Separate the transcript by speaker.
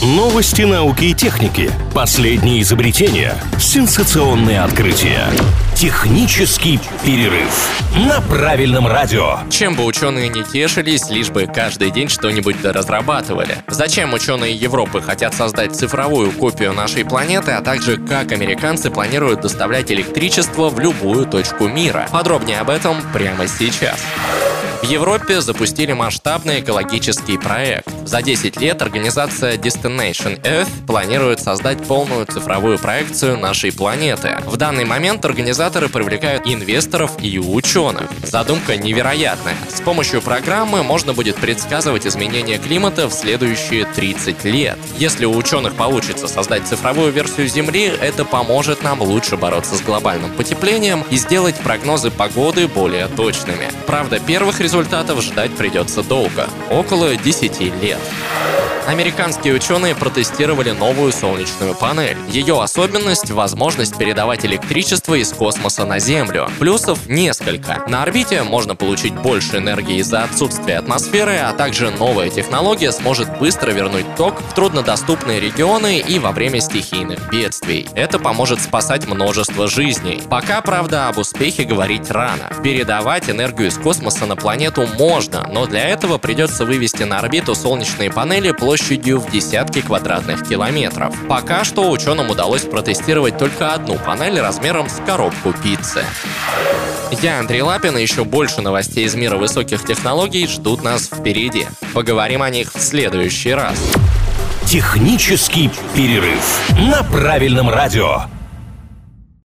Speaker 1: Новости науки и техники. Последние изобретения. Сенсационные открытия. Технический перерыв на правильном радио.
Speaker 2: Чем бы ученые не тешились, лишь бы каждый день что-нибудь разрабатывали. Зачем ученые Европы хотят создать цифровую копию нашей планеты, а также как американцы планируют доставлять электричество в любую точку мира? Подробнее об этом прямо сейчас. В Европе запустили масштабный экологический проект. За 10 лет организация Destination Earth планирует создать полную цифровую проекцию нашей планеты. В данный момент организаторы привлекают инвесторов и ученых. Задумка невероятная. С помощью программы можно будет предсказывать изменения климата в следующие 30 лет. Если у ученых получится создать цифровую версию Земли, это поможет нам лучше бороться с глобальным потеплением и сделать прогнозы погоды более точными. Правда, первых результатов ждать придется долго – около 10 лет. Американские ученые протестировали новую солнечную панель. Ее особенность – возможность передавать электричество из космоса на Землю. Плюсов несколько. На орбите можно получить больше энергии из-за отсутствия атмосферы, а также новая технология сможет быстро вернуть ток в труднодоступные регионы и во время стихийных бедствий. Это поможет спасать множество жизней. Пока, правда, об успехе говорить рано. Передавать энергию из космоса на планету можно, но для этого придется вывести на орбиту солнечные панели площадью площадью в десятки квадратных километров. Пока что ученым удалось протестировать только одну панель размером с коробку пиццы. Я Андрей Лапин, и еще больше новостей из мира высоких технологий ждут нас впереди. Поговорим о них в следующий раз.
Speaker 1: Технический перерыв на правильном радио.